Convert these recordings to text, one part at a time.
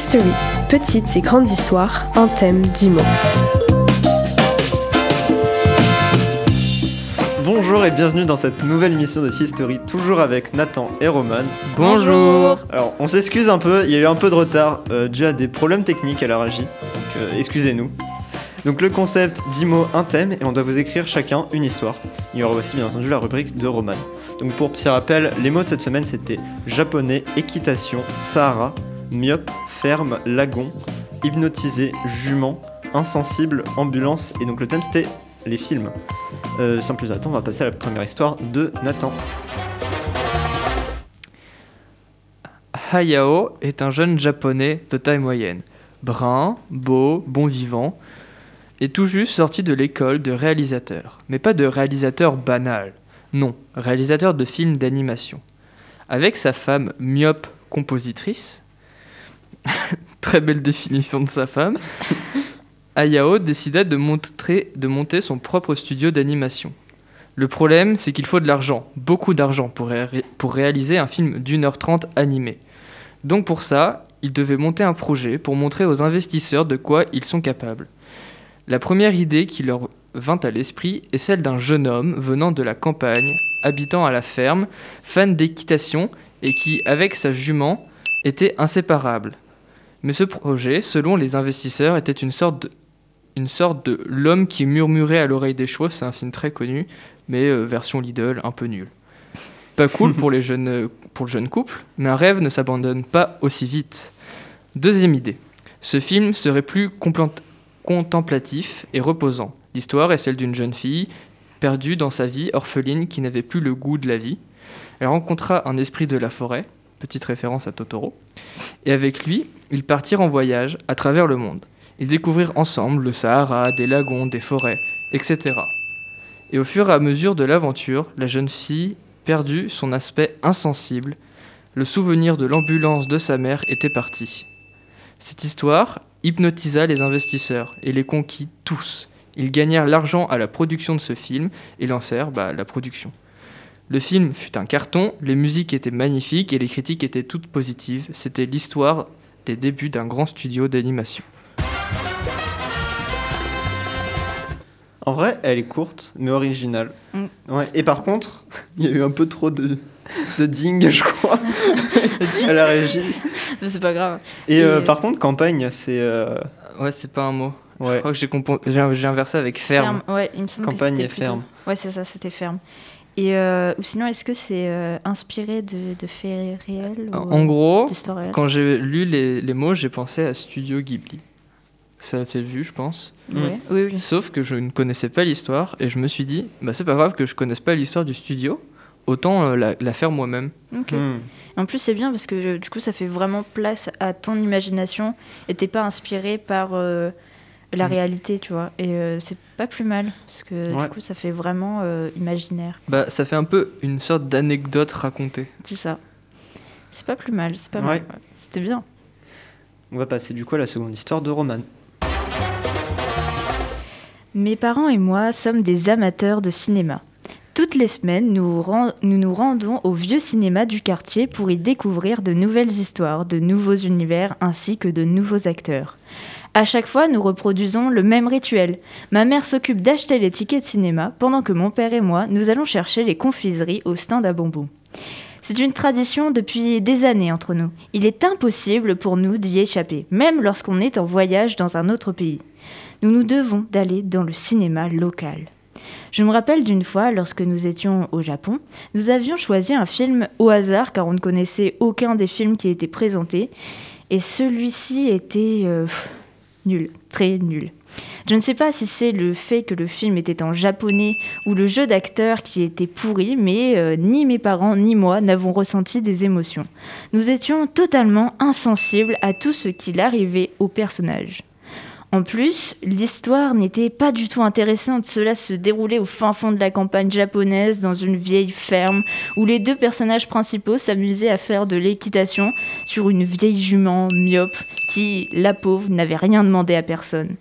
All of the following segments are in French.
History, petites et grandes histoires, un thème, dix mots. Bonjour et bienvenue dans cette nouvelle émission de History, toujours avec Nathan et Roman. Bonjour Alors, on s'excuse un peu, il y a eu un peu de retard euh, dû à des problèmes techniques à la régie, donc euh, excusez-nous. Donc le concept 10 mots, un thème, et on doit vous écrire chacun une histoire. Il y aura aussi bien entendu la rubrique de Roman. Donc pour petit rappel, les mots de cette semaine c'était japonais, équitation, Sahara, myope, ferme, lagon, hypnotisé, jument, insensible, ambulance, et donc le thème c'était les films. Euh, sans plus attendre, on va passer à la première histoire de Nathan. Hayao est un jeune japonais de taille moyenne, brun, beau, bon vivant, et tout juste sorti de l'école de réalisateur. Mais pas de réalisateur banal, non, réalisateur de films d'animation. Avec sa femme myope compositrice, très belle définition de sa femme, Hayao décida de, monter son propre studio d'animation. Le problème, c'est qu'il faut de l'argent, beaucoup d'argent, pour, pour réaliser un film d'une heure trente animé. Donc pour ça, il devait monter un projet pour montrer aux investisseurs de quoi ils sont capables. La première idée qui leur vint à l'esprit est celle d'un jeune homme venant de la campagne, habitant à la ferme, fan d'équitation et qui, avec sa jument, était inséparable. Mais ce projet, selon les investisseurs, était une sorte de, une sorte de L'homme qui murmurait à l'oreille des choses, c'est un film très connu, mais euh, version Lidl, un peu nul. Pas cool pour, les jeunes, euh, pour le jeune couple, mais un rêve ne s'abandonne pas aussi vite. Deuxième idée. Ce film serait plus contemplatif et reposant. L'histoire est celle d'une jeune fille perdue dans sa vie, orpheline, qui n'avait plus le goût de la vie. Elle rencontra un esprit de la forêt, petite référence à Totoro, et avec lui, ils partirent en voyage à travers le monde. Ils découvrirent ensemble le Sahara, des lagons, des forêts, etc. Et au fur et à mesure de l'aventure, la jeune fille perdut son aspect insensible. Le souvenir de l'ambulance de sa mère était parti. Cette histoire hypnotisa les investisseurs et les conquit tous. Ils gagnèrent l'argent à la production de ce film et lancèrent bah, la production. Le film fut un carton, les musiques étaient magnifiques et les critiques étaient toutes positives. C'était l'histoire des débuts d'un grand studio d'animation. En vrai, elle est courte, mais originale. Mm. Ouais. Et par contre, il y a eu un peu trop de, de ding, je crois, à la régie. Mais c'est pas grave. Et, euh, par contre, campagne, c'est... euh, Ouais, c'est pas un mot. Je crois que j'ai compo- j'ai j'ai inversé avec ferme. Ouais, il me semble campagne que et plutôt- ferme. Ouais, c'est ça, c'était ferme. Et euh, ou sinon, est-ce que c'est euh, inspiré de, de faits réels ou, En euh, gros, quand j'ai lu les, les mots, j'ai pensé à Studio Ghibli. Ça s'est vu, je pense. Ouais. Oui, oui. Sauf que je ne connaissais pas l'histoire et je me suis dit, bah c'est pas grave que je connaisse pas l'histoire du studio, autant euh, la, la faire moi-même. Ok. Hmm. En plus, c'est bien parce que euh, du coup, ça fait vraiment place à ton imagination et t'es pas inspiré par euh, la Mm. réalité, tu vois. Et euh, c'est pas plus mal parce que Ouais. du coup, ça fait vraiment euh, imaginaire. Bah ça fait un peu une sorte d'anecdote racontée. C'est ça. C'est pas plus mal, c'est pas Ouais. mal. ouais. C'était bien. On va passer du coup à la seconde histoire de Roman. Mes parents et moi sommes des amateurs de cinéma. Toutes les semaines, nous, nous rendons au vieux cinéma du quartier pour y découvrir de nouvelles histoires, de nouveaux univers ainsi que de nouveaux acteurs. À chaque fois, nous reproduisons le même rituel. Ma mère s'occupe d'acheter les tickets de cinéma pendant que mon père et moi, nous allons chercher les confiseries au stand à bonbons. C'est une tradition depuis des années entre nous. Il est impossible pour nous d'y échapper, même lorsqu'on est en voyage dans un autre pays nous nous devons d'aller dans le cinéma local. Je me rappelle d'une fois, lorsque nous étions au Japon, nous avions choisi un film au hasard car on ne connaissait aucun des films qui étaient présentés, et celui-ci était euh, nul, très nul. Je ne sais pas si c'est le fait que le film était en japonais ou le jeu d'acteur qui était pourri, mais euh, ni mes parents ni moi n'avons ressenti des émotions. Nous étions totalement insensibles à tout ce qu'il arrivait au personnage. En plus, l'histoire n'était pas du tout intéressante. Cela se déroulait au fin fond de la campagne japonaise, dans une vieille ferme, où les deux personnages principaux s'amusaient à faire de l'équitation sur une vieille jument myope qui, la pauvre, n'avait rien demandé à personne.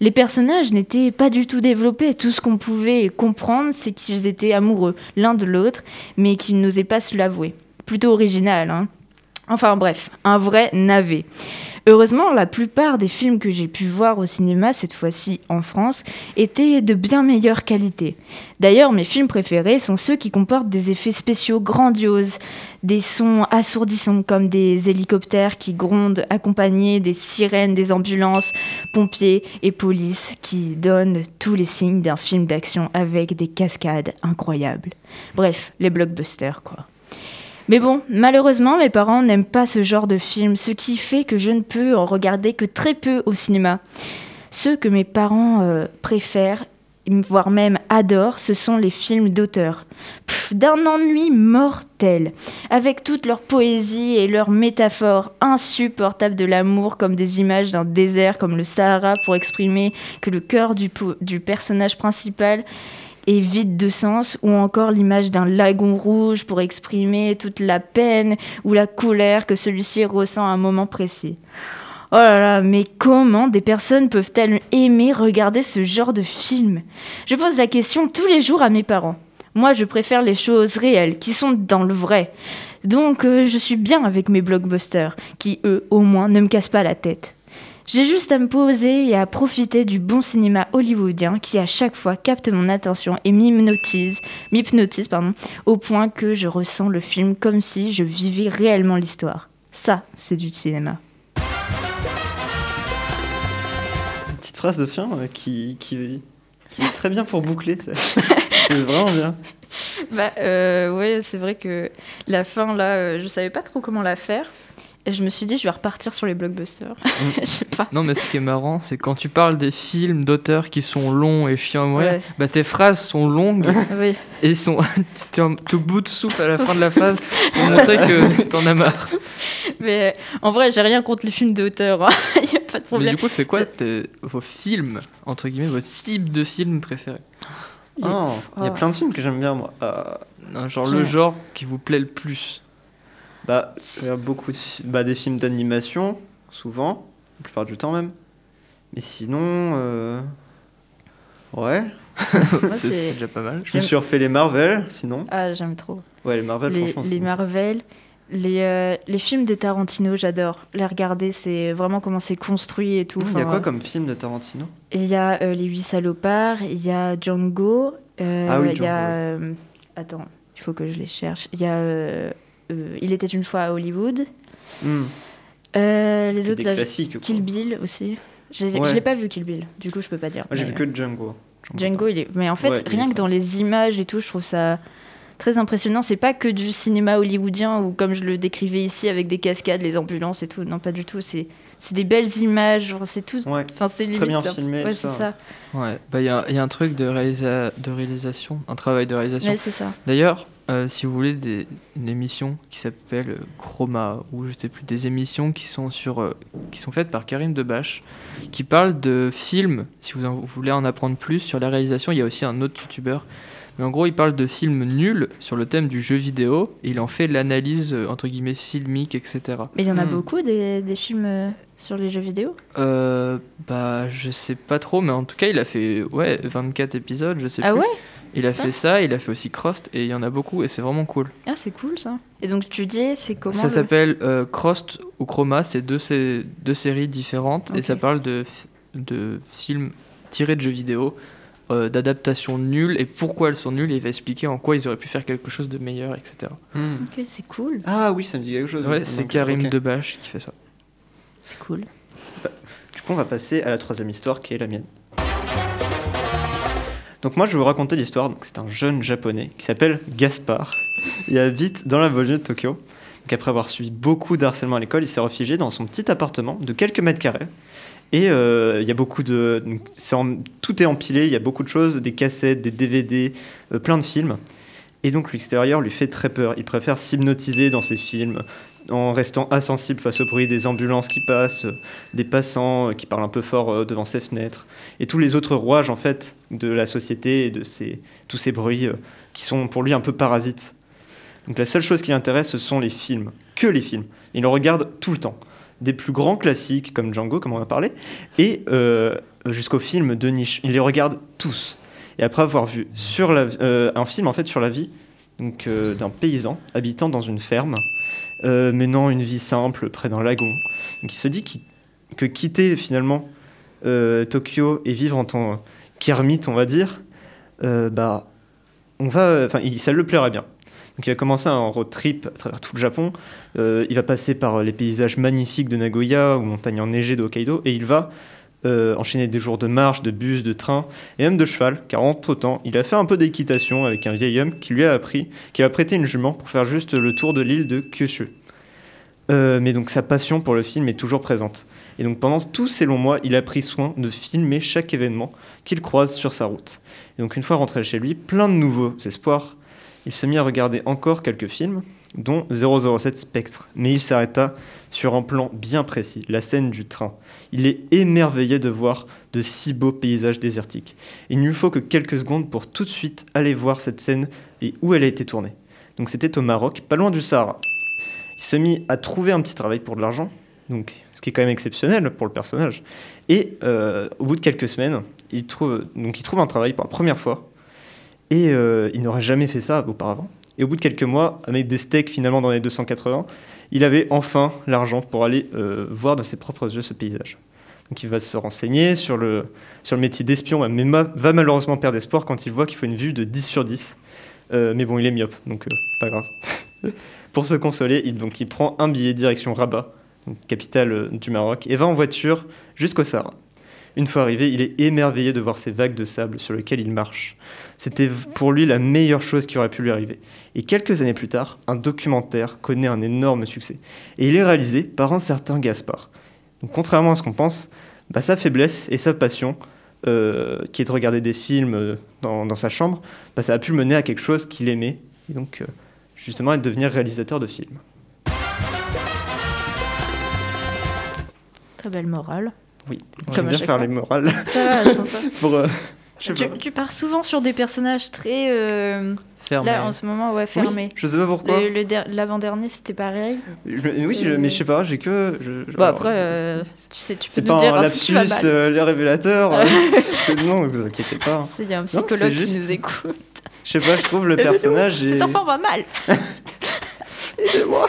Les personnages n'étaient pas du tout développés. Tout ce qu'on pouvait comprendre, c'est qu'ils étaient amoureux l'un de l'autre, mais qu'ils n'osaient pas se l'avouer. Plutôt original, hein Enfin bref, un vrai navet. Heureusement, la plupart des films que j'ai pu voir au cinéma, cette fois-ci en France, étaient de bien meilleure qualité. D'ailleurs, mes films préférés sont ceux qui comportent des effets spéciaux grandioses, des sons assourdissants comme des hélicoptères qui grondent accompagnés des sirènes des ambulances, pompiers et police qui donnent tous les signes d'un film d'action avec des cascades incroyables. Bref, les blockbusters quoi. Mais bon, malheureusement, mes parents n'aiment pas ce genre de film, ce qui fait que je ne peux en regarder que très peu au cinéma. Ceux que mes parents euh, préfèrent, voire même adorent, ce sont les films d'auteur. D'un ennui mortel, avec toute leur poésie et leurs métaphores insupportables de l'amour, comme des images d'un désert comme le Sahara pour exprimer que le cœur du personnage principal est vide de sens, ou encore l'image d'un lagon rouge pour exprimer toute la peine ou la colère que celui-ci ressent à un moment précis. Oh là là, mais comment des personnes peuvent-elles aimer regarder ce genre de film? Je pose la question tous les jours à mes parents. Moi, je préfère les choses réelles, qui sont dans le vrai. Donc, euh, je suis bien avec mes blockbusters, qui, eux, au moins, ne me cassent pas la tête. J'ai juste à me poser et à profiter du bon cinéma hollywoodien qui à chaque fois capte mon attention et m'hypnotise, m'hypnotise pardon, au point que je ressens le film comme si je vivais réellement l'histoire. Ça, c'est du cinéma. Une petite phrase de fin euh, qui, qui, qui est très bien pour boucler. C'est vraiment bien. Bah euh, ouais, c'est vrai que la fin là, euh, je savais pas trop comment la faire. Et je me suis dit, je vais repartir sur les blockbusters. Je sais pas. Non, mais ce qui est marrant, c'est quand tu parles des films d'auteurs qui sont longs et chiants à mourir, Ouais. bah tes phrases sont longues Oui. et sont t'es au bout de souffle à la fin de la phrase pour montrer que t'en as marre. Mais euh, en vrai, j'ai rien contre les films d'auteur. hein. Il y a pas de Mais problème. du coup, c'est quoi tes- vos films, entre guillemets, vos types de films préférés? Il y a- Oh, il y a oh. plein de films que j'aime bien, moi. Euh, Non, Genre le genre qui vous plaît le plus bah, il y a beaucoup de fi- bah, des films d'animation, souvent, la plupart du temps même. Mais sinon, euh, ouais. Moi, C'est déjà pas mal. Je me suis refait les Marvel, sinon. Ah, j'aime trop. Ouais, les Marvel, les, franchement, les c'est- Marvel, les, euh, les films de Tarantino, j'adore. Les regarder, c'est vraiment comment c'est construit et tout. Il y a Enfin, quoi comme film de Tarantino? Il y a euh, Les Huit Salopards, il y a Django. euh, Ah oui, Il y a. Django, euh, attends, il faut que je les cherche. Il y a. euh, il était une fois à Hollywood. Hmm, Euh, les autres, des là, je- classiques. quoi. Kill Bill aussi. Je Ouais. l'ai pas vu Kill Bill, du coup je peux pas dire. Moi, j'ai Mais, vu que Django. Django, il est. Mais en fait, Ouais, rien que dans les images et tout, je trouve ça très impressionnant. C'est pas que du cinéma hollywoodien ou comme je le décrivais ici avec des cascades, les ambulances et tout. Non, pas du tout. C'est c'est des belles images. C'est tout. Ouais. Enfin, c'est très bien un- filmé, Ouais, ça. ça. Ouais, bah il y, a il y a un truc de, réalisa- de réalisation, un travail de réalisation. Ouais, c'est ça. D'ailleurs, euh, si vous voulez des, une émission qui s'appelle euh, Chroma ou je sais plus, des émissions qui sont sur, euh, qui sont faites par Karim Debache, qui parlent de films. Si vous, en- vous voulez en apprendre plus sur la réalisation, il y a aussi un autre youtubeur. Mais en gros, il parle de films nuls sur le thème du jeu vidéo. Et il en fait l'analyse euh, entre guillemets filmique, etc. Mais il y en a Hmm. beaucoup des, des films sur les jeux vidéo? Euh, bah, je sais pas trop, mais en tout cas, il a fait ouais 24 épisodes, je sais Ah plus. ouais? Il a fait ça, il a fait aussi Crossed, et il y en a beaucoup, et c'est vraiment cool. Ah, c'est cool ça. Et donc tu dis, c'est comment ça le- s'appelle euh, Crossed ou Chroma, c'est deux, sé- deux séries différentes, et ça parle de, fi- de films tirés de jeux vidéo, euh, d'adaptations nulles, et pourquoi elles sont nulles, et il va expliquer en quoi ils auraient pu faire quelque chose de meilleur, etc. Hmm. Ok, c'est cool. Ah oui, ça me dit quelque chose. Ouais, c'est Karim. Debache qui fait ça. C'est cool. Du coup, on va passer à la troisième histoire qui est la mienne. Donc moi, je vais vous raconter l'histoire. C'est un jeune japonais qui s'appelle Gaspard. Il habite dans la banlieue de Tokyo. Donc après avoir suivi beaucoup d'harcèlement à l'école, il s'est réfugié dans son petit appartement de quelques mètres carrés. Et euh, il y a beaucoup de, tout est empilé. Il y a beaucoup de choses, des cassettes, des DVD, euh, plein de films. Et donc l'extérieur lui fait très peur. Il préfère s'hypnotiser dans ses films en restant insensible face au bruit des ambulances qui passent, euh, des passants qui parlent un peu fort devant ses fenêtres, et tous les autres rouages en fait de la société et de tous ces bruits euh, qui sont pour lui un peu parasites. Donc la seule chose qui l'intéresse, ce sont les films, que les films. Il en regarde tout le temps, des plus grands classiques comme Django, comme on a parlé, et euh, jusqu'aux films de niche. Il les regarde tous. Et après avoir vu sur la, euh, un film en fait sur la vie donc euh, d'un paysan habitant dans une ferme menant une vie simple près d'un lagon. Donc il se dit que quitter finalement Tokyo et vivre en tant qu'ermite, on va dire, euh, bah, on va, enfin, ça le plairait bien. Donc il va commencer un road trip à travers tout le Japon. Euh, il va passer par les paysages magnifiques de Nagoya ou montagnes enneigées de Hokkaido et il va euh, enchaîner des jours de marche, de bus, de train et même de cheval. Car entre-temps, il a fait un peu d'équitation avec un vieil homme qui lui a appris, qui a prêté une jument pour faire juste le tour de l'île de Kyushu. Mais donc sa passion pour le film est toujours présente. Et donc pendant tous ces longs mois, il a pris soin de filmer chaque événement qu'il croise sur sa route. Et donc une fois rentré chez lui, plein de nouveaux espoirs, il se mit à regarder encore quelques films, dont 007 Spectre. Mais il s'arrêta sur un plan bien précis, la scène du train. Il est émerveillé de voir de si beaux paysages désertiques. Il ne lui faut que quelques secondes pour tout de suite aller voir cette scène et où elle a été tournée. Donc c'était au Maroc, pas loin du Sahara. Il se mit à trouver un petit travail pour de l'argent, donc ce qui est quand même exceptionnel pour le personnage. Et euh, au bout de quelques semaines, il trouve, donc il trouve un travail pour la première fois. Et euh, il n'aurait jamais fait ça auparavant. Et au bout de quelques mois, avec des steaks finalement dans les 280, il avait enfin l'argent pour aller euh, voir de ses propres yeux ce paysage. Donc il va se renseigner sur le, sur le métier d'espion, mais ma- va malheureusement perdre espoir quand il voit qu'il faut une vue de 10 sur 10. Euh, mais bon, il est myope, donc pas grave. pour se consoler, il, donc, il prend un billet direction Rabat, capitale euh, du Maroc, et va en voiture jusqu'au Sahara. Une fois arrivé, il est émerveillé de voir ces vagues de sable sur lesquelles il marche. C'était v- pour lui la meilleure chose qui aurait pu lui arriver. Et quelques années plus tard, un documentaire connaît un énorme succès. Et il est réalisé par un certain Gaspard. Donc, contrairement à ce qu'on pense, bah, sa faiblesse et sa passion, euh, qui est de regarder des films euh, dans, dans sa chambre, bah, ça a pu le mener à quelque chose qu'il aimait. Et donc, euh, justement, à devenir réalisateur de films. Très belle morale. Oui, j'aime bien faire fois. les morales Ça va, elles sont ça. pour... euh, Tu, pas. tu pars souvent sur des personnages très. euh, Fermé. Là, en ce moment, ouais, fermés. Oui, je sais pas pourquoi. L'avant-dernier, c'était pareil. Je- oui, je- mais je sais pas, j'ai que. je- Bon, alors, après, euh, tu sais, tu peux c'est nous pas dire un si tu vas lapsus euh, les révélateurs. euh, c'est- non, vous inquiétez pas. Il y a un c'est psychologue qui juste- nous écoute. Je sais pas, je trouve le personnage. Cet enfant va mal. Aidez-moi.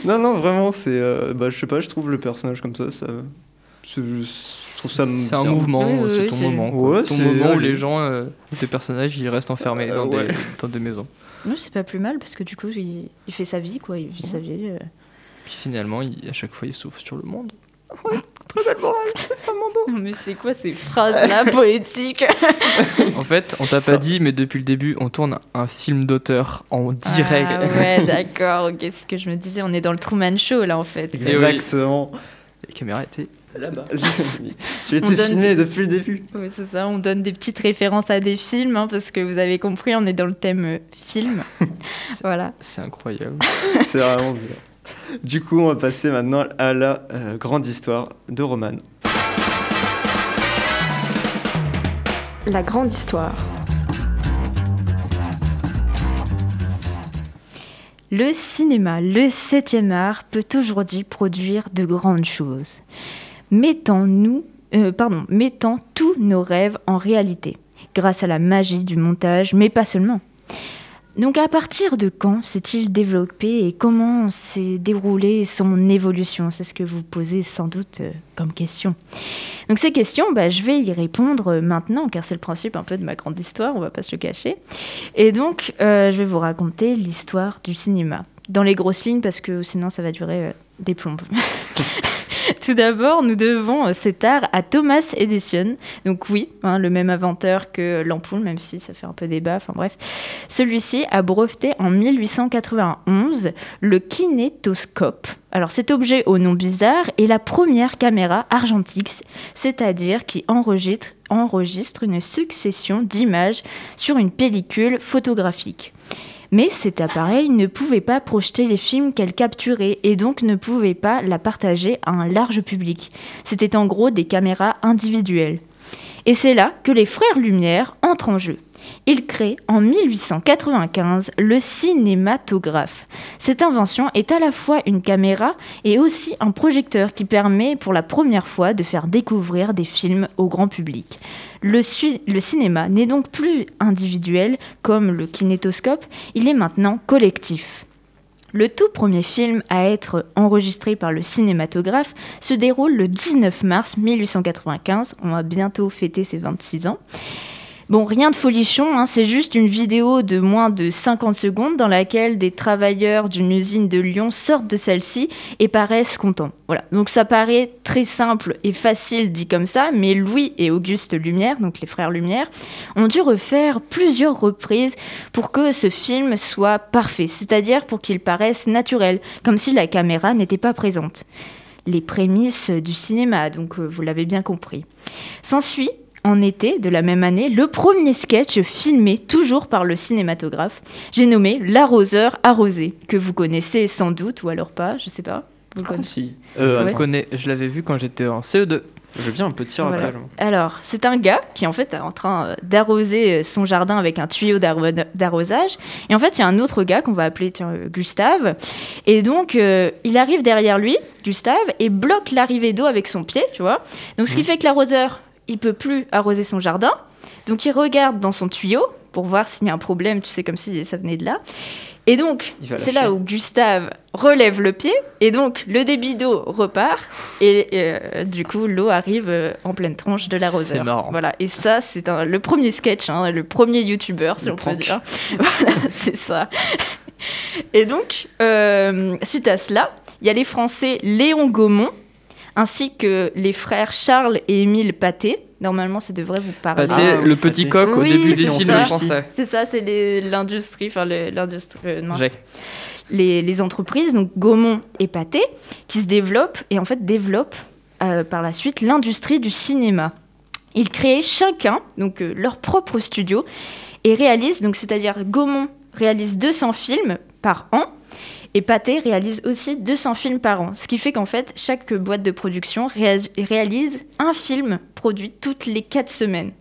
Non, non, vraiment, c'est. euh, bah, je sais pas, je trouve le personnage comme ça, ça. c'est- Je trouve ça. C'est un mouvement, Oui, oui, c'est ton moment. quoi. Ouais, ton moment où les gens, euh, tes personnages, ils restent enfermés Euh, dans, ouais. des, dans des maisons. Non, c'est pas plus mal parce que du coup, il, il fait sa vie, quoi. Il vit sa vie. euh. Puis finalement, il- à chaque fois, il souffle sur le monde. Non, mais c'est quoi ces phrases-là poétiques En fait, on t'a pas dit, mais depuis le début, on tourne un film d'auteur en direct. Ah ouais, d'accord. Ok, c'est ce que je me disais. On est dans le Truman Show, là, en fait. oui. Exactement. La caméra était là-bas. tu étais filmé depuis le début. Oui, c'est ça. On donne des petites références à des films, hein, parce que vous avez compris, on est dans le thème euh, film. voilà. C'est incroyable. C'est vraiment bizarre. Du coup, on va passer maintenant à la euh, grande histoire de Roman. La grande histoire. Le cinéma, le septième art, peut aujourd'hui produire de grandes choses. Mettons-nous, euh, pardon, mettons tous nos rêves en réalité, grâce à la magie du montage, mais pas seulement. Donc à partir de quand s'est-il développé et comment s'est déroulée son évolution? C'est ce que vous posez sans doute euh, comme question. Donc ces questions, bah, je vais y répondre euh, maintenant, car c'est le principe un peu de ma grande histoire, on va pas se le cacher. Et donc, euh, je vais vous raconter l'histoire du cinéma. Dans les grosses lignes, parce que sinon ça va durer des plombes. Tout d'abord, nous devons euh, cet art à Thomas Edison. Donc oui, hein, le même inventeur que l'ampoule, même si ça fait un peu débat, enfin bref. Celui-ci a breveté en 1891 le kinétoscope. Alors cet objet au nom bizarre est la première caméra argentix, c'est-à-dire qui enregistre, enregistre une succession d'images sur une pellicule photographique. Mais cet appareil ne pouvait pas projeter les films qu'elle capturait et donc ne pouvait pas la partager à un large public. C'était en gros des caméras individuelles. Et c'est là que les frères Lumière entrent en jeu. Ils créent en 1895 le cinématographe. Cette invention est à la fois une caméra et aussi un projecteur qui permet pour la première fois de faire découvrir des films au grand public. Le cinéma n'est donc plus individuel comme le kinétoscope, il est maintenant collectif. Le tout premier film à être enregistré par le cinématographe se déroule le 19 mars 1895. On va bientôt fêter ses 26 ans. Bon, rien de folichon, hein, c'est juste une vidéo de moins de 50 secondes dans laquelle des travailleurs d'une usine de Lyon sortent de celle-ci et paraissent contents. Voilà, donc ça paraît très simple et facile dit comme ça, mais Louis et Auguste Lumière, donc les frères Lumière, ont dû refaire plusieurs reprises pour que ce film soit parfait, c'est-à-dire pour qu'il paraisse naturel, comme si la caméra n'était pas présente. Les prémices du cinéma, donc euh, vous l'avez bien compris. S'ensuit en été de la même année le premier sketch filmé toujours par le cinématographe. J'ai nommé L'arroseur arrosé, que vous connaissez sans doute ou alors pas, je sais pas. Vous Ah, connaissez si. Euh, Ouais. Connais, je l'avais vu quand j'étais en CE2. je veux bien un petit Voilà. rappel. Alors, c'est un gars qui en fait est en train euh, d'arroser euh, son jardin avec un tuyau d'arro- d'arrosage. Et en fait, il y a un autre gars qu'on va appeler tiens, euh, Gustave. Et donc, euh, il arrive derrière lui, Gustave, et bloque l'arrivée d'eau avec son pied, tu vois. Donc, ce qui fait que l'arroseur, il peut plus arroser son jardin. Donc, il regarde dans son tuyau pour voir s'il y a un problème, tu sais, comme si ça venait de là. Et donc, c'est là où Gustave relève le pied et donc le débit d'eau repart et euh, du coup l'eau arrive euh, en pleine tronche de l'arroseur. C'est marrant. Voilà et ça c'est le premier sketch, hein, le premier youtubeur si Le on peut prank. dire. Voilà c'est ça. Et donc euh, suite à cela, il y a les Français Léon Gaumont ainsi que les frères Charles et Émile Pathé. Normalement, ça devrait vous parler. Pâté, Ah, le petit coq au Oui, début c'est des ça. films français. C'est ça, c'est les- l'industrie, enfin l'industrie, euh, les, les entreprises, donc Gaumont et Pathé, qui se développent et en fait développent euh, par la suite l'industrie du cinéma. Ils créent chacun donc euh, leur propre studio et réalisent donc c'est-à-dire Gaumont réalise 200 films par an et Pathé réalise aussi 200 films par an. Ce qui fait qu'en fait chaque boîte de production réalise un film produit toutes les 4 semaines.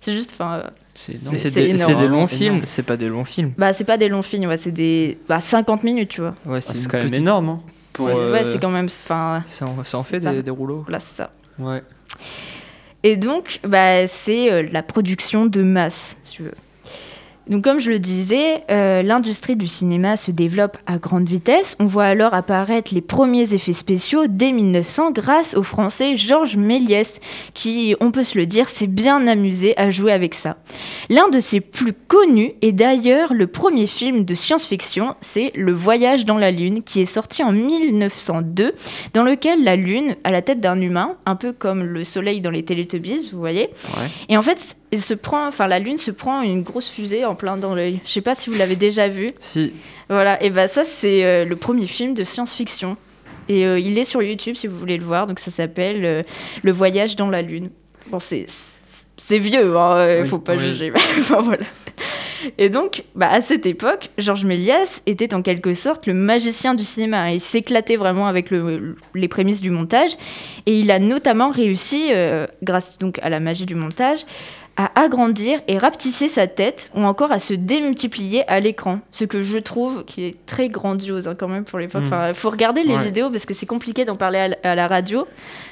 C'est juste enfin euh, C'est des, énorme. c'est des longs énorme. films, c'est pas des longs films. bah c'est pas des longs films, ouais, c'est des bah, 50 minutes, tu vois. Ouais, Ah, c'est une quand même énorme. hein, pour, Ouais, euh, ouais, c'est quand même enfin Ça en, ça en fait des, pas- des rouleaux. voilà, c'est ça. Ouais. Et donc, bah, c'est euh, la production de masse, si tu veux. Donc, comme je le disais, euh, l'industrie du cinéma se développe à grande vitesse. On voit alors apparaître les premiers effets spéciaux dès 1900 grâce au français Georges Méliès, qui, on peut se le dire, s'est bien amusé à jouer avec ça. L'un de ses plus connus est d'ailleurs le premier film de science-fiction, c'est Le Voyage dans la Lune, qui est sorti en 1902, dans lequel la Lune a la tête d'un humain, un peu comme le Soleil dans les Teletubbies, vous voyez. Ouais. Et en fait, il se prend, enfin la Lune se prend une grosse fusée en plein dans l'œil. Je sais pas si vous l'avez déjà vu. Si, Voilà, et bah ça c'est euh, le premier film de science-fiction. Et euh, il est sur YouTube si vous voulez le voir. Donc ça s'appelle euh, Le Voyage dans la Lune. Bon, c'est c'est vieux, hein, Oui, faut pas oui. juger. Enfin, voilà. Et donc, bah, à cette époque, Georges Méliès était en quelque sorte le magicien du cinéma. Il s'éclatait vraiment avec le- les prémices du montage. Et il a notamment réussi, euh, grâce donc à la magie du montage, à agrandir et rapetisser sa tête ou encore à se démultiplier à l'écran. Ce que je trouve qui est très grandiose hein, quand même pour l'époque. Mm. Enfin, il faut regarder les Ouais. vidéos parce que c'est compliqué d'en parler à, la- à la radio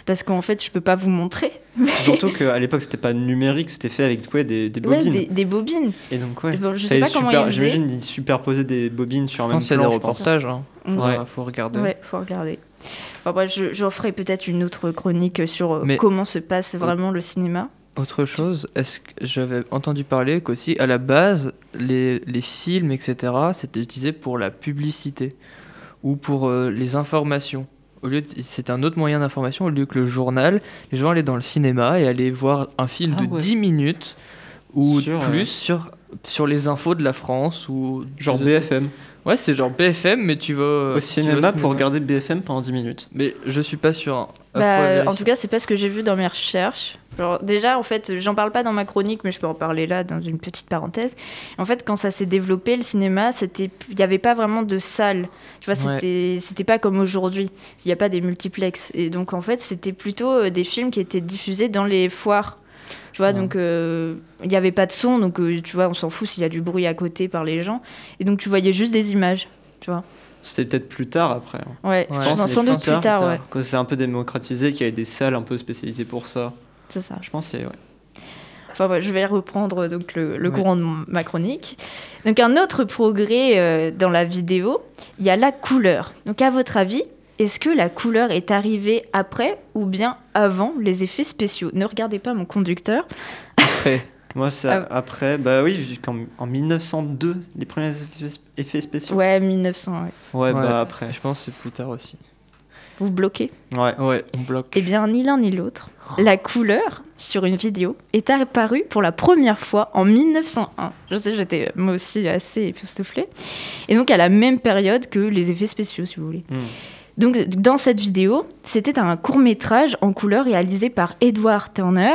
parce qu'en fait, je peux pas vous montrer. Surtout qu'à l'époque, c'était pas numérique, c'était fait avec quoi, des, des Ouais, bobines. des, des bobines. Et donc, ouais. Bon, je sais pas comment ils. J'imagine ils superposaient des bobines sur je un même pense qu'il y a des plan, je pense. reportages. Hein. Faudra- Ouais. faut regarder. Ouais, faut regarder. Enfin, bref, je, j'en ferai peut-être une autre chronique sur euh, Mais- comment se passe vraiment le cinéma. Autre chose, est-ce que j'avais entendu parler qu'aussi à la base, les, les films, etc., c'était utilisé pour la publicité ou pour euh, les informations. Au lieu c'était un autre moyen d'information au lieu que le journal. Les gens allaient dans le cinéma et allaient voir un film Ah de ouais. 10 minutes ou Sur, plus euh, sur, sur les infos de la France ou Genre BFM. Ouais, c'est genre BFM, mais tu vas Au tu cinéma vas au pour regarder BFM pendant 10 minutes. Mais je suis pas sûr. hein. Bah, en tout cas, c'est pas ce que j'ai vu dans mes recherches. Déjà, en fait, j'en parle pas dans ma chronique, mais je peux en parler là dans une petite parenthèse. En fait, quand ça s'est développé, le cinéma, c'était, il n'y avait pas vraiment de salle. Tu vois, Ouais. c'était, c'était pas comme aujourd'hui. Il n'y a pas des multiplex. Et donc, en fait, c'était plutôt euh, des films qui étaient diffusés dans les foires. Tu vois, Ouais. donc euh, il n'y avait pas de son, donc euh, tu vois, on s'en fout s'il y a du bruit à côté par les gens. Et donc, tu voyais juste des images. Tu vois. C'était peut-être plus tard après. hein. Ouais, Ouais. je pense sans que doute c'est plus tard, ouais. Quand c'est un peu démocratisé, qu'il y avait des salles un peu spécialisées pour ça. C'est ça. Je pense qu'il y a- ouais. Enfin, je vais reprendre donc le, le Ouais. courant de ma chronique. Donc, un autre progrès euh, dans la vidéo, il y a la couleur. Donc, à votre avis, est-ce que la couleur est arrivée après ou bien avant les effets spéciaux? Ne regardez pas mon conducteur. Après, Moi, c'est Ah. après, bah oui, vu qu'en en 1902, les premiers effets, effets spéciaux. Ouais, 1900. ouais. Ouais, Ouais. bah après. je pense que c'est plus tard aussi. Vous bloquez? Ouais. Ouais, on bloque. Eh bien, ni l'un ni l'autre. La couleur sur une vidéo est apparue pour la première fois en 1901. Je sais, j'étais moi aussi assez époustouflée. Et donc à la même période que les effets spéciaux, si vous voulez. Hmm. Donc dans cette vidéo, c'était un court métrage en couleur réalisé par Edward Turner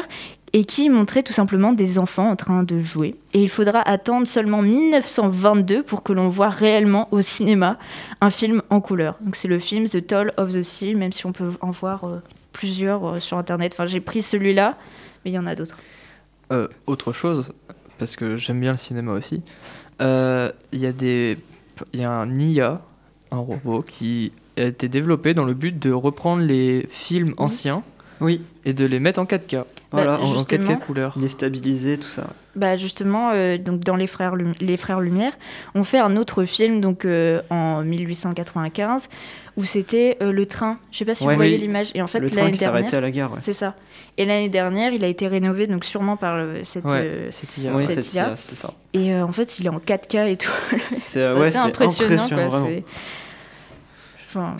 et qui montrait tout simplement des enfants en train de jouer. Et il faudra attendre seulement 1922 pour que l'on voit réellement au cinéma un film en couleur. Donc c'est le film The Toll of the Seal, même si on peut en voir euh, plusieurs euh, sur internet. Enfin j'ai pris celui-là, mais il y en a d'autres. Euh, autre chose, parce que j'aime bien le cinéma aussi, il y a il y a un IA, un robot qui a été développé dans le but de reprendre les films anciens Oui, et de les mettre en 4K, voilà. Bah, en, en Justement. 4K couleur. Il est stabilisé, tout ça. Bah justement, euh, donc dans les frères, Lum- les frères Lumière, on fait un autre film donc euh, en 1895 où c'était euh, le train. Je sais pas si Ouais. vous voyez Oui. l'image. Et en fait le train qui s'arrêtait à la gare, ouais. c'est ça. Et l'année dernière, il a été rénové donc sûrement par cette. Ouais, euh, c'est IA. Oui, cette IA. c'était ça. et euh, en fait, il est en 4K et tout. C'est euh, impressionnant. quoi, c'est- Enfin,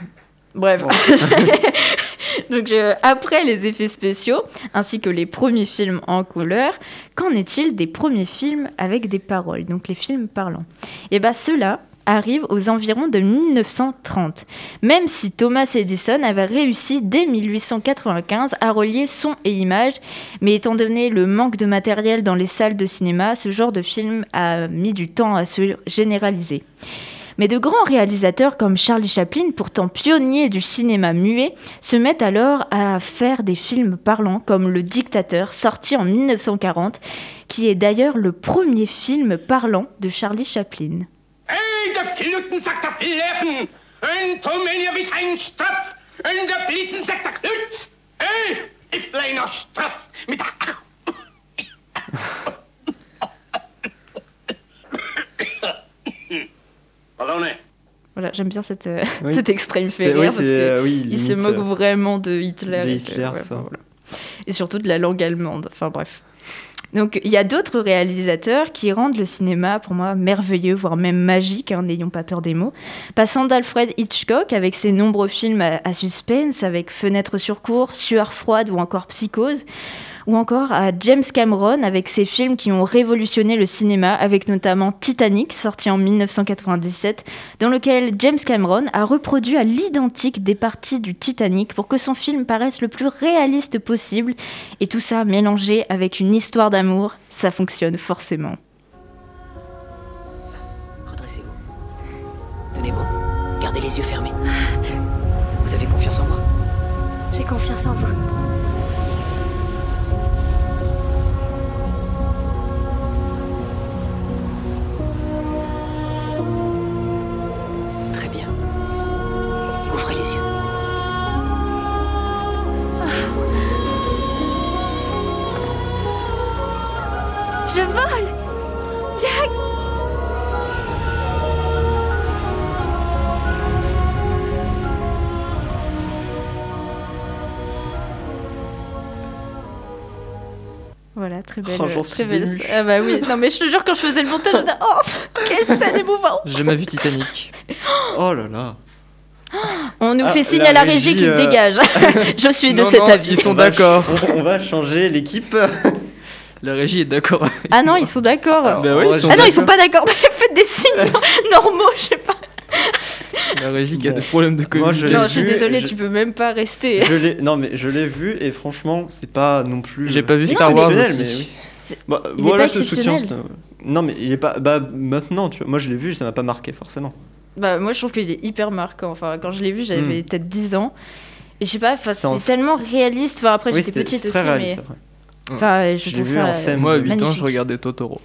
bref. Bon. Donc, après les effets spéciaux, ainsi que les premiers films en couleur, qu'en est-il des premiers films avec des paroles, donc les films parlants? Et bien, ceux-là arrivent aux environs de 1930, même si Thomas Edison avait réussi dès 1895 à relier son et image, mais étant donné le manque de matériel dans les salles de cinéma, ce genre de film a mis du temps à se généraliser. Mais de grands réalisateurs comme Charlie Chaplin, pourtant pionnier du cinéma muet, se mettent alors à faire des films parlants comme Le Dictateur, sorti en 1940, qui est d'ailleurs le premier film parlant de Charlie Chaplin. Voilà, j'aime bien cette, euh, Oui. cet extrait, il me fait C'est- rire oui, parce c'est, que euh, oui, il se moque euh, vraiment de Hitler. de et c'est- Hitler, ouais, ça. voilà. Et surtout de la langue allemande. Enfin bref. Donc il y a d'autres réalisateurs qui rendent le cinéma pour moi merveilleux, voire même magique, hein, n'ayons pas peur des mots. Passant d'Alfred Hitchcock avec ses nombreux films à, à suspense, avec Fenêtre sur cour, Sueur froide ou encore Psychose, ou encore à James Cameron avec ses films qui ont révolutionné le cinéma, avec notamment Titanic, sorti en 1997, dans lequel James Cameron a reproduit à l'identique des parties du Titanic pour que son film paraisse le plus réaliste possible, et tout ça mélangé avec une histoire d'amour, ça fonctionne forcément. Redressez-vous. Tenez bon. Gardez les yeux fermés. Vous avez confiance en moi J'ai confiance en vous. Je vole Jack Voilà, très belle. Oh, j'en très belle. Ah bah oui, non mais je te jure, quand je faisais le montage, je disais, oh, quelle scène émouvante J'ai jamais vu Titanic. Oh là là. On nous Ah, fait signe la à la régie, régie, qui euh, dégage. je suis de Non, cet non, avis. Ils sont d'accord. On, on va changer l'équipe. La régie est d'accord. avec Ah non, moi. ils sont d'accord. Oui, ah non, ils sont d'accord. pas d'accord. Faites des signes normaux, je sais pas. La régie qui a des problèmes de Moi, je communication. Non, je suis je- tu peux même pas rester. Je non mais je l'ai vu et franchement c'est pas non plus. J'ai pas vu Mais Star non, Wars mais Bah, il est voilà, pas je te soutiens. Non mais il est pas. Bah maintenant, tu vois. Moi je l'ai vu, ça m'a pas marqué forcément. Bah, moi, je trouve qu'il est hyper marquant. Enfin, quand je l'ai vu, j'avais Hmm. peut-être 10 ans. Et je sais pas, c'est tellement réaliste. Enfin, après, oui, j'étais petite aussi, très réaliste. mais. après. Enfin, je, trouve vu en ça. scène. Moi, à 8 ans, je regardais Totoro.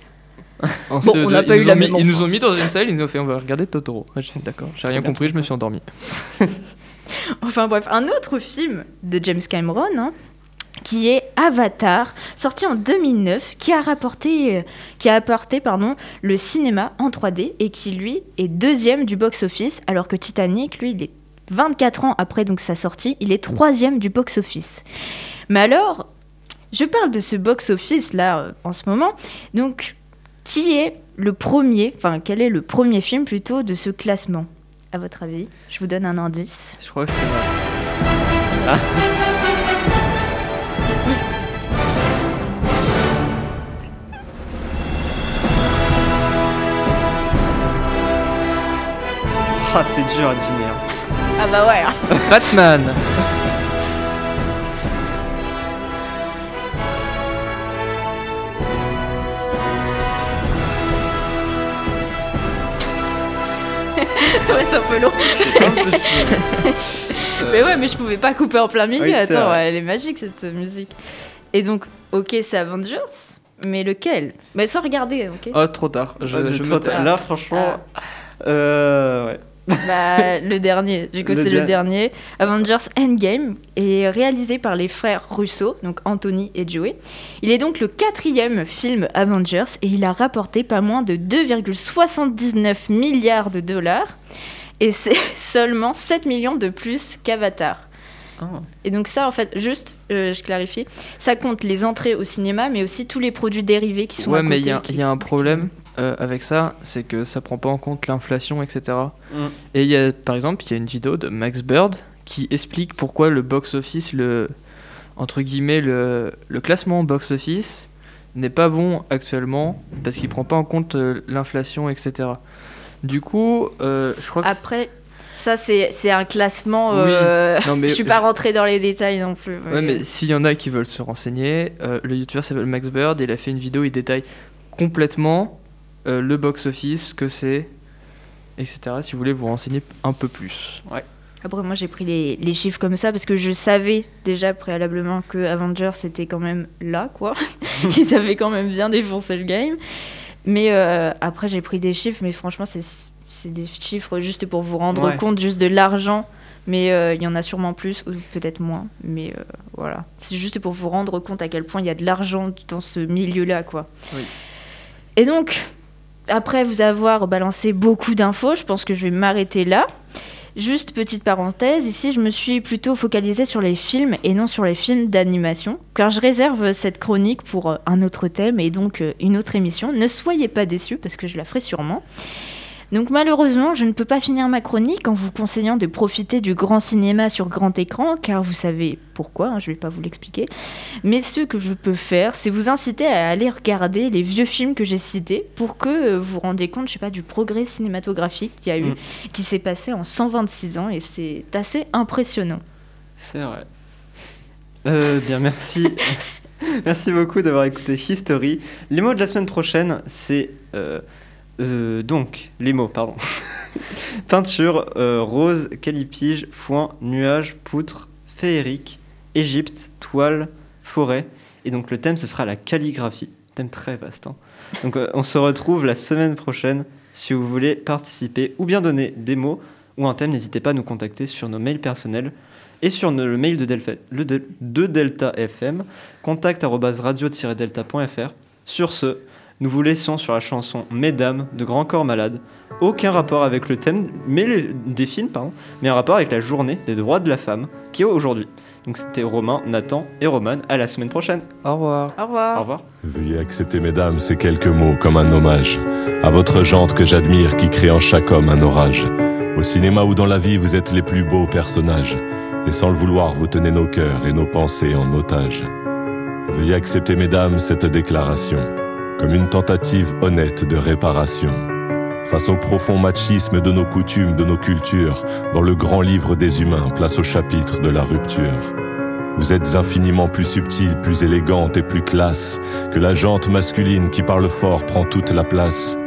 En Bon, CE2, on n'a pas ils eu nous la ont mis- même Ils nous ont enfance. mis dans une salle, ils nous ont fait on va regarder Totoro. Ah, j'ai fait d'accord, j'ai rien compris, je me suis endormi. Enfin, bref, un autre film de James Cameron, hein, qui est Avatar, sorti en 2009, qui a rapporté, euh, qui a apporté pardon, le cinéma en 3D et qui lui est deuxième du box-office, alors que Titanic, lui, il est 24 ans après donc sa sortie, il est troisième du box-office. Mais alors, je parle de ce box-office là euh, en ce moment, donc qui est le premier, enfin quel est le premier film plutôt de ce classement? À votre avis, je vous donne un indice. Je crois que c'est moi. Ah, c'est dur à deviner. hein. Ah bah ouais. Batman ouais, c'est un peu long. C'est impossible. mais ouais, mais je pouvais pas couper en plein milieu. Oui, Attends, vrai. elle est magique cette musique. Et donc, ok, c'est Avengers, mais lequel? Mais sans regarder, ok Oh, trop tard. Je, Ah, je trop me- tard. Là, franchement. Euh. Ouais. Bah, le dernier, du coup, c'est le dernier. Avengers Endgame est réalisé par les frères Russo, donc Anthony et Joey. Il est donc le quatrième film Avengers et il a rapporté pas moins de 2,79 milliards de dollars. Et c'est seulement 7 millions de plus qu'Avatar. Ah. Et donc ça, en fait, juste, euh, je clarifie, ça compte les entrées au cinéma, mais aussi tous les produits dérivés qui sont Ouais, à mais il côté. y, a- qui- il y a un problème euh, avec ça, c'est que ça prend pas en compte l'inflation, etc. Mm. Et il y a, par exemple, il y a une vidéo de Max Bird qui explique pourquoi le box-office, le entre guillemets, le, le classement box-office n'est pas bon actuellement parce qu'il prend pas en compte euh, l'inflation, etc. Du coup, euh, je crois que Après, ça, c'est c'est un classement. Oui. euh, Non, mais je suis pas rentrée dans les détails non plus. Ouais, mais s'il y en a qui veulent se renseigner, euh, le youtubeur s'appelle Max Bird il a fait une vidéo, il détaille complètement euh, le box-office, que c'est, etc. Si vous voulez vous renseigner un peu plus. Après, moi, j'ai pris les, les chiffres comme ça parce que je savais déjà préalablement que Avengers c'était quand même là, quoi. Ils avaient quand même bien défoncé le game. Mais euh, après, j'ai pris des chiffres, mais franchement, c'est c'est des chiffres juste pour vous rendre Ouais. compte juste de l'argent. Mais euh, il y en a sûrement plus, ou peut-être moins. Mais euh, voilà. C'est juste pour vous rendre compte à quel point il y a de l'argent dans ce milieu-là, quoi. Oui. Et donc, après vous avoir balancé beaucoup d'infos, je pense que je vais m'arrêter là. Juste petite parenthèse, ici je me suis plutôt focalisée sur les films et non sur les films d'animation, car je réserve cette chronique pour euh, un autre thème et donc euh, une autre émission. Ne soyez pas déçus parce que je la ferai sûrement. Donc malheureusement, je ne peux pas finir ma chronique en vous conseillant de profiter du grand cinéma sur grand écran, car vous savez pourquoi, hein, je ne vais pas vous l'expliquer. Mais ce que je peux faire, c'est vous inciter à aller regarder les vieux films que j'ai cités pour que euh, vous vous rendiez compte, je sais pas, du progrès cinématographique qu'il y a eu, Mm. qui s'est passé en 126 ans, et c'est assez impressionnant. C'est vrai. Euh, bien, merci. merci beaucoup d'avoir écouté History. Les mots de la semaine prochaine, c'est. euh, euh, donc, les mots, pardon. Peinture, euh, rose, calipige, foin, nuage, poutre, féerique, Égypte, toile, forêt. Et donc, le thème, ce sera la calligraphie. Thème très vaste. hein. Donc, euh, on se retrouve la semaine prochaine. Si vous voulez participer ou bien donner des mots ou un thème, n'hésitez pas à nous contacter sur nos mails personnels et sur le mail de, Delta FM, contact.radio-delta.fr. Sur ce, nous vous laissons sur la chanson Mesdames de Grand Corps Malade. Aucun rapport avec le thème mais les- des films, pardon, mais un rapport avec la journée des droits de la femme qui est aujourd'hui. Donc c'était Romain, Nathan et Roman. À la semaine prochaine. Au revoir. Au revoir. Au revoir. Veuillez accepter, mesdames, ces quelques mots comme un hommage à votre jante que j'admire qui crée en chaque homme un orage. Au cinéma ou dans la vie, vous êtes les plus beaux personnages. Et sans le vouloir, vous tenez nos cœurs et nos pensées en otage. Veuillez accepter, mesdames, cette déclaration comme une tentative honnête de réparation. Face au profond machisme de nos coutumes, de nos cultures, dans le grand livre des humains, place au chapitre de la rupture. Vous êtes infiniment plus subtile, plus élégante et plus classe que la jante masculine qui parle fort prend toute la place.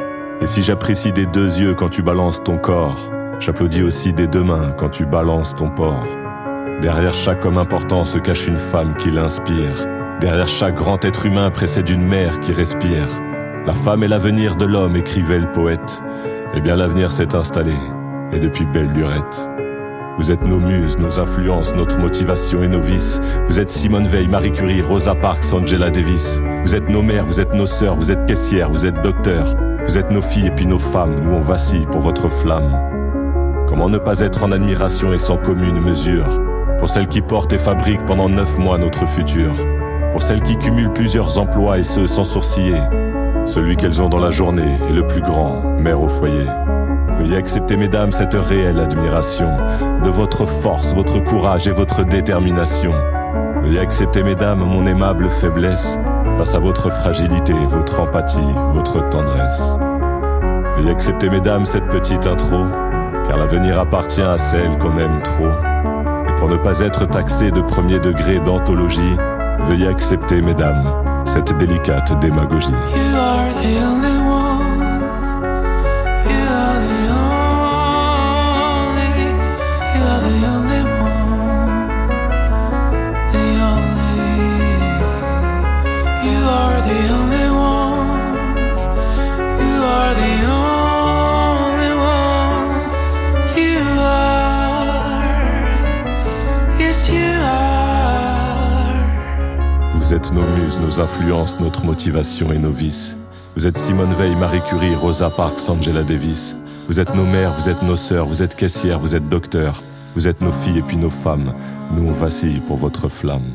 Et si j'apprécie des deux yeux quand tu balances ton corps, j'applaudis aussi des deux mains quand tu balances ton porc. Derrière chaque homme important se cache une femme qui l'inspire. Derrière chaque grand être humain précède une mère qui respire. La femme est l'avenir de l'homme, écrivait le poète. Eh bien l'avenir s'est installé, et depuis belle lurette. Vous êtes nos muses, nos influences, notre motivation et nos vices. Vous êtes Simone Veil, Marie Curie, Rosa Parks, Angela Davis. Vous êtes nos mères, vous êtes nos sœurs, vous êtes caissières, vous êtes docteurs. Vous êtes nos filles et puis nos femmes, nous on vacille pour votre flamme. Comment ne pas être en admiration et sans commune mesure? Pour celles qui portent et fabriquent pendant neuf mois notre futur. Pour celles qui cumulent plusieurs emplois et ce sans sourciller. Celui qu'elles ont dans la journée est le plus grand, mère au foyer. Veuillez accepter, mesdames, cette réelle admiration de votre force, votre courage et votre détermination. Veuillez accepter, mesdames, mon aimable faiblesse face à votre fragilité, votre empathie, votre tendresse. Veuillez accepter, mesdames, cette petite intro, car l'avenir appartient à celle qu'on aime trop. Et pour ne pas être taxé de premier degré d'anthologie, veuillez accepter, mesdames, cette délicate démagogie. Nos influences, notre motivation et nos vices. Vous êtes Simone Veil, Marie Curie, Rosa Parks, Angela Davis. Vous êtes nos mères, vous êtes nos sœurs, vous êtes caissières, vous êtes docteurs. Vous êtes nos filles et puis nos femmes. Nous on vacille pour votre flamme.